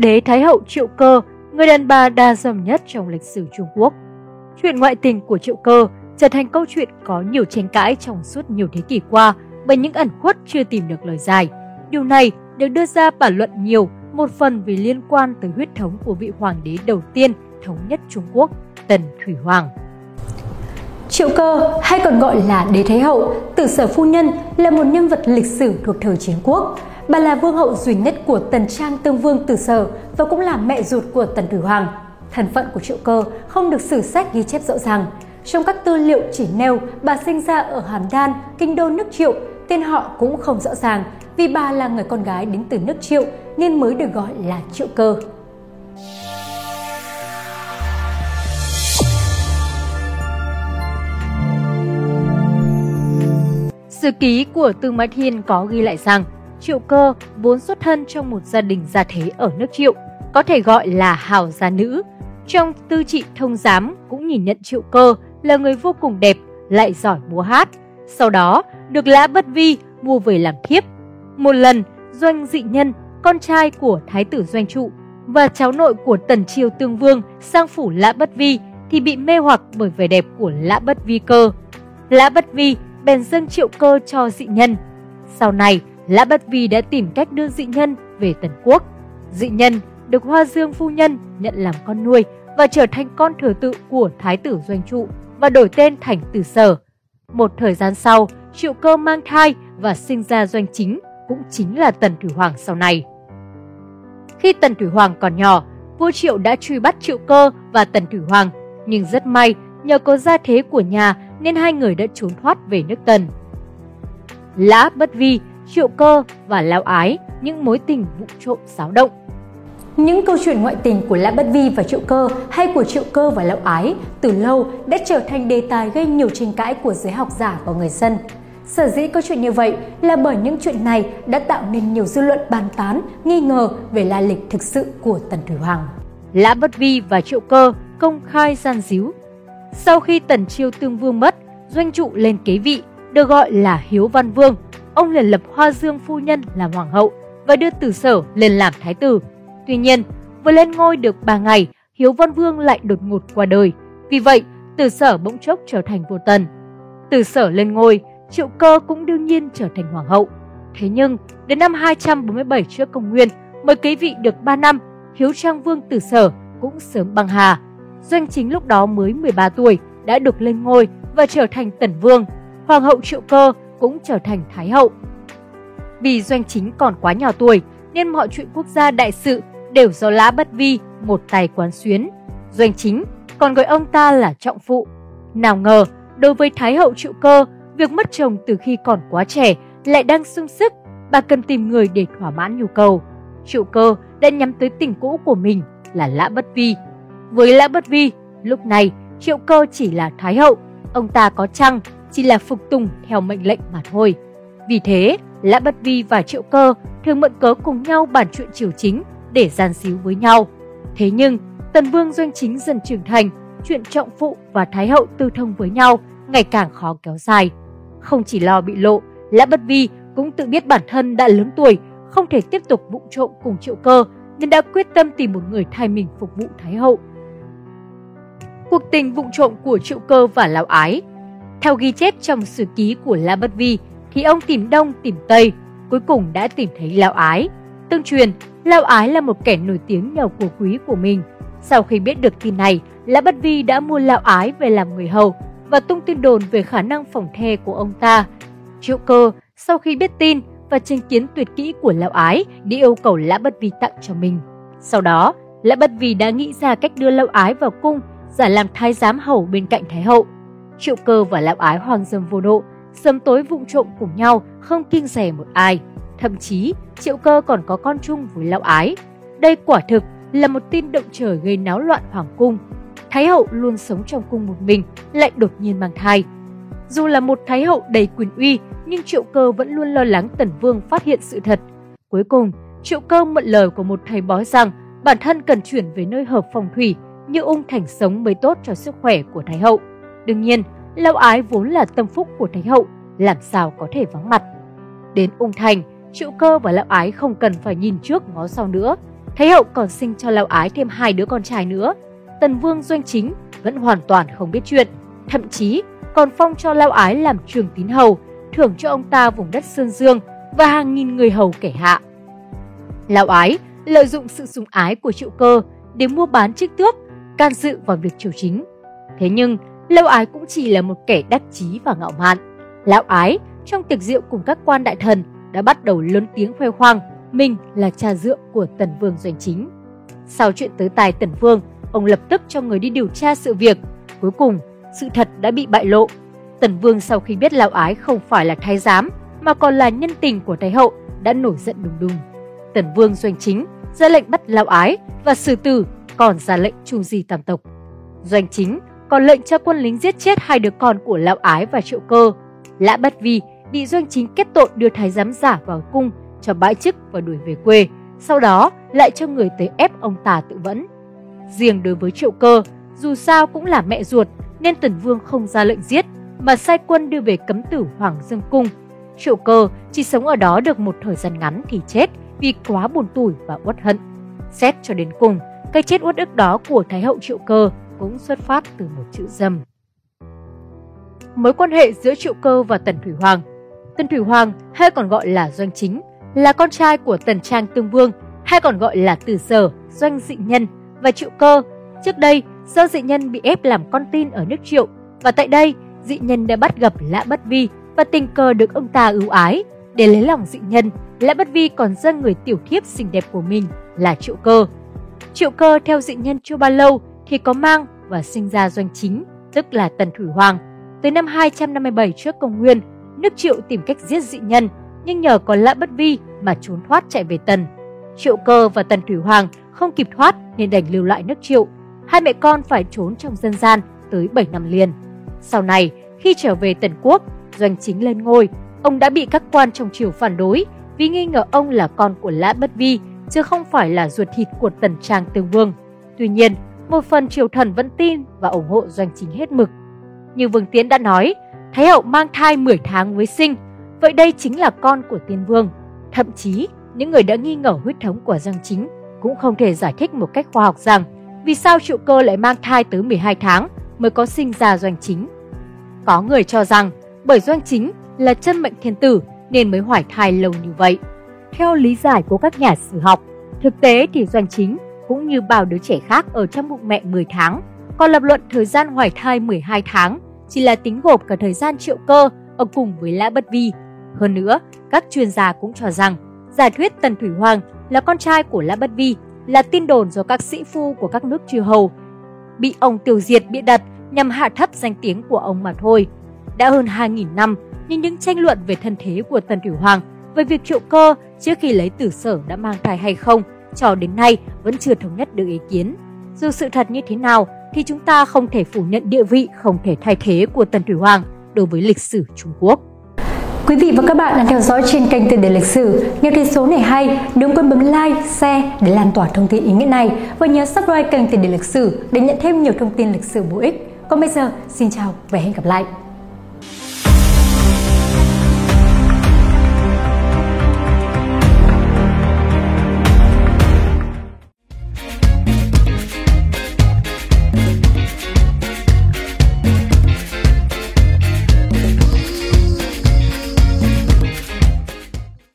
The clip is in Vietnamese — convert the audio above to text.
Đế Thái Hậu Triệu Cơ, người đàn bà đa dâm nhất trong lịch sử Trung Quốc. Chuyện ngoại tình của Triệu Cơ trở thành câu chuyện có nhiều tranh cãi trong suốt nhiều thế kỷ qua bởi những ẩn khuất chưa tìm được lời giải. Điều này được đưa ra bản luận nhiều, một phần vì liên quan tới huyết thống của vị hoàng đế đầu tiên thống nhất Trung Quốc, Tần Thủy Hoàng. Triệu Cơ, hay còn gọi là Đế Thái Hậu, Tử Sở Phu Nhân là một nhân vật lịch sử thuộc thời chiến quốc. Bà là vương hậu duy nhất của Tần Trang Tương Vương Tử Sở và cũng là mẹ ruột của Tần Thủy Hoàng. Thân phận của Triệu Cơ không được sử sách ghi chép rõ ràng. Trong các tư liệu chỉ nêu bà sinh ra ở Hàm Đan, kinh đô nước Triệu, tên họ cũng không rõ ràng vì bà là người con gái đến từ nước Triệu nên mới được gọi là Triệu Cơ. Sử ký của Tư Mã Thiên có ghi lại rằng Triệu Cơ vốn xuất thân trong một gia đình gia thế ở nước Triệu, có thể gọi là hào gia nữ. Trong tư trị thông giám cũng nhìn nhận Triệu Cơ là người vô cùng đẹp, lại giỏi múa hát. Sau đó được Lã Bất Vi mua về làm thiếp. Một lần, Doanh Dị Nhân, con trai của Thái tử Doanh Trụ và cháu nội của Tần Triều Tương Vương sang phủ Lã Bất Vi thì bị mê hoặc bởi vẻ đẹp của Lã Bất Vi cơ. Lã Bất Vi bèn dâng triệu cơ cho dị nhân. Sau này, Lã Bất Vi đã tìm cách đưa dị nhân về Tần Quốc. Dị nhân được Hoa Dương phu nhân nhận làm con nuôi và trở thành con thừa tự của Thái tử Doanh Trụ và đổi tên thành Tử Sở. Một thời gian sau, Triệu Cơ mang thai và sinh ra Doanh Chính, cũng chính là Tần Thủy Hoàng sau này. Khi Tần Thủy Hoàng còn nhỏ, vua Triệu đã truy bắt Triệu Cơ và Tần Thủy Hoàng, nhưng rất may nhờ có gia thế của nhà nên hai người đã trốn thoát về nước Tần. Lã Bất Vi, Triệu Cơ và Lão Ái, những mối tình vụ trộm xáo động. Những câu chuyện ngoại tình của Lã Bất Vi và Triệu Cơ hay của Triệu Cơ và Lão Ái từ lâu đã trở thành đề tài gây nhiều tranh cãi của giới học giả và người dân. Sở dĩ có chuyện như vậy là bởi những chuyện này đã tạo nên nhiều dư luận bàn tán, nghi ngờ về la lịch thực sự của Tần Thủy Hoàng. Lã Bất Vi và Triệu Cơ công khai gian díu. Sau khi Tần Chiêu Tương Vương mất, Doanh Trụ lên kế vị, được gọi là Hiếu Văn Vương. Ông liền lập Hoa Dương Phu Nhân làm hoàng hậu và đưa Tử Sở lên làm thái tử. Tuy nhiên, vừa lên ngôi được 3 ngày, Hiếu Văn Vương lại đột ngột qua đời. Vì vậy, Tử Sở bỗng chốc trở thành vua Tần. Tử Sở lên ngôi, Triệu Cơ cũng đương nhiên trở thành hoàng hậu. Thế nhưng, đến năm 247 trước công nguyên, mới kế vị được 3 năm, Hiếu Trang Vương Tử Sở cũng sớm băng hà. Doanh chính lúc đó mới 13 tuổi đã được lên ngôi và trở thành tần vương. Hoàng hậu Triệu Cơ cũng trở thành thái hậu. Vì Doanh chính còn quá nhỏ tuổi nên mọi chuyện quốc gia đại sự đều do Lã Bất Vi một tay quán xuyến. Doanh chính còn gọi ông ta là trọng phụ. Nào ngờ, đối với Thái hậu Triệu Cơ, việc mất chồng từ khi còn quá trẻ lại đang sung sức, bà cần tìm người để thỏa mãn nhu cầu. Triệu Cơ đã nhắm tới tình cũ của mình là Lã Bất Vi. Với Lã Bất Vi, lúc này Triệu Cơ chỉ là Thái hậu, ông ta có chăng chỉ là phục tùng theo mệnh lệnh mà thôi. Vì thế, Lã Bất Vi và Triệu Cơ thường mượn cớ cùng nhau bàn chuyện triều chính để gian xíu với nhau. Thế nhưng, Tần Vương Doanh Chính dần trưởng thành, chuyện trọng phụ và Thái hậu tư thông với nhau ngày càng khó kéo dài. Không chỉ lo bị lộ, Lã Bất Vi cũng tự biết bản thân đã lớn tuổi, không thể tiếp tục vụng trộm cùng Triệu Cơ nên đã quyết tâm tìm một người thay mình phục vụ Thái hậu. Cuộc tình vụng trộm của Triệu Cơ và Lão Ái theo ghi chép trong sử ký của La Bất Vi thì ông tìm đông tìm tây, cuối cùng đã tìm thấy Lão Ái. Tương truyền, Lão Ái là một kẻ nổi tiếng nhờ của quý của mình. Sau khi biết được tin này, La Bất Vi đã mua Lão Ái về làm người hầu và tung tin đồn về khả năng phòng the của ông ta. Triệu cơ sau khi biết tin và chứng kiến tuyệt kỹ của Lão Ái đi yêu cầu Lã Bất Vi tặng cho mình. Sau đó, Lã Bất Vi đã nghĩ ra cách đưa Lão Ái vào cung giả làm thái giám hầu bên cạnh Thái hậu. Triệu cơ và Lão Ái hoàng dâm vô độ, sớm tối vụng trộm cùng nhau không kiêng rẻ một ai. Thậm chí, Triệu cơ còn có con chung với Lão Ái. Đây quả thực là một tin động trời gây náo loạn hoàng cung Thái hậu luôn sống trong cung một mình, lại đột nhiên mang thai. Dù là một thái hậu đầy quyền uy, nhưng Triệu Cơ vẫn luôn lo lắng Tần Vương phát hiện sự thật. Cuối cùng, Triệu Cơ mượn lời của một thầy bói rằng bản thân cần chuyển về nơi hợp phong thủy, như ung thành sống mới tốt cho sức khỏe của thái hậu. Đương nhiên, Lão Ái vốn là tâm phúc của thái hậu, làm sao có thể vắng mặt. Đến ung thành, Triệu Cơ và Lão Ái không cần phải nhìn trước ngó sau nữa. Thái hậu còn sinh cho Lão Ái thêm hai đứa con trai nữa. Tần Vương Doanh Chính vẫn hoàn toàn không biết chuyện, thậm chí còn phong cho Lão Ái làm trường tín hầu, thưởng cho ông ta vùng đất Sơn Dương và hàng nghìn người hầu kẻ hạ. Lão Ái lợi dụng sự sủng ái của triệu cơ để mua bán chức tước, can dự vào việc triều chính. Thế nhưng, lâu Ái cũng chỉ là một kẻ đắc chí và ngạo mạn. Lão Ái trong tiệc rượu cùng các quan đại thần đã bắt đầu lớn tiếng khoe khoang mình là cha dượng của Tần Vương Doanh Chính. Sau chuyện tới tài Tần Vương, ông lập tức cho người đi điều tra sự việc. Cuối cùng, sự thật đã bị bại lộ. Tần Vương sau khi biết Lão Ái không phải là thái giám mà còn là nhân tình của Thái hậu đã nổi giận đùng đùng. Tần Vương Doanh Chính ra lệnh bắt Lão Ái và xử tử, còn ra lệnh chu di tam tộc. Doanh Chính còn lệnh cho quân lính giết chết hai đứa con của Lão Ái và Triệu Cơ. Lã Bất Vi bị Doanh Chính kết tội đưa thái giám giả vào cung cho bãi chức và đuổi về quê, sau đó lại cho người tới ép ông ta tự vẫn. Riêng đối với Triệu Cơ, dù sao cũng là mẹ ruột nên Tần Vương không ra lệnh giết mà sai quân đưa về cấm tử Hoàng Dương Cung. Triệu Cơ chỉ sống ở đó được một thời gian ngắn thì chết vì quá buồn tủi và uất hận. Xét cho đến cùng, cái chết uất ức đó của Thái hậu Triệu Cơ cũng xuất phát từ một chữ dâm. Mối quan hệ giữa Triệu Cơ và Tần Thủy Hoàng Tần Thủy Hoàng hay còn gọi là Doanh Chính là con trai của Tần Trang Tương Vương hay còn gọi là Từ Sở, Doanh Dị Nhân và Triệu Cơ. Trước đây, do Dị Nhân bị ép làm con tin ở nước Triệu và tại đây, Dị Nhân đã bắt gặp Lã Bất Vi và tình cờ được ông ta ưu ái. Để lấy lòng Dị Nhân, Lã Bất Vi còn dâng người tiểu thiếp xinh đẹp của mình là Triệu Cơ. Triệu Cơ theo Dị Nhân chưa bao lâu thì có mang và sinh ra Doanh Chính, tức là Tần Thủy Hoàng. Tới năm 257 trước công nguyên, nước Triệu tìm cách giết Dị Nhân nhưng nhờ có lã bất vi mà trốn thoát chạy về Tần. Triệu cơ và Tần Thủy Hoàng không kịp thoát nên đành lưu lại nước Triệu. Hai mẹ con phải trốn trong dân gian tới 7 năm liền. Sau này, khi trở về Tần Quốc, doanh chính lên ngôi, ông đã bị các quan trong triều phản đối vì nghi ngờ ông là con của Lã Bất Vi chứ không phải là ruột thịt của Tần Trang Tương Vương. Tuy nhiên, một phần triều thần vẫn tin và ủng hộ doanh chính hết mực. Như Vương Tiến đã nói, Thái hậu mang thai 10 tháng mới sinh, Vậy đây chính là con của tiên vương. Thậm chí, những người đã nghi ngờ huyết thống của Giang Chính cũng không thể giải thích một cách khoa học rằng vì sao triệu cơ lại mang thai tới 12 tháng mới có sinh ra Doanh Chính. Có người cho rằng bởi Doanh Chính là chân mệnh thiên tử nên mới hoài thai lâu như vậy. Theo lý giải của các nhà sử học, thực tế thì Doanh Chính cũng như bao đứa trẻ khác ở trong bụng mẹ 10 tháng, còn lập luận thời gian hoài thai 12 tháng chỉ là tính gộp cả thời gian triệu cơ ở cùng với Lã Bất Vi hơn nữa, các chuyên gia cũng cho rằng giả thuyết Tần Thủy Hoàng là con trai của Lã Bất Vi là tin đồn do các sĩ phu của các nước chư hầu bị ông tiêu diệt bịa đặt nhằm hạ thấp danh tiếng của ông mà thôi. Đã hơn 2.000 năm, nhưng những tranh luận về thân thế của Tần Thủy Hoàng về việc triệu cơ trước khi lấy tử sở đã mang thai hay không cho đến nay vẫn chưa thống nhất được ý kiến. Dù sự thật như thế nào thì chúng ta không thể phủ nhận địa vị không thể thay thế của Tần Thủy Hoàng đối với lịch sử Trung Quốc. Quý vị và các bạn đang theo dõi trên kênh Tiền đề lịch sử. Nếu thấy số này hay, đừng quên bấm like, share để lan tỏa thông tin ý nghĩa này và nhớ subscribe kênh Tiền đề lịch sử để nhận thêm nhiều thông tin lịch sử bổ ích. Còn bây giờ, xin chào và hẹn gặp lại.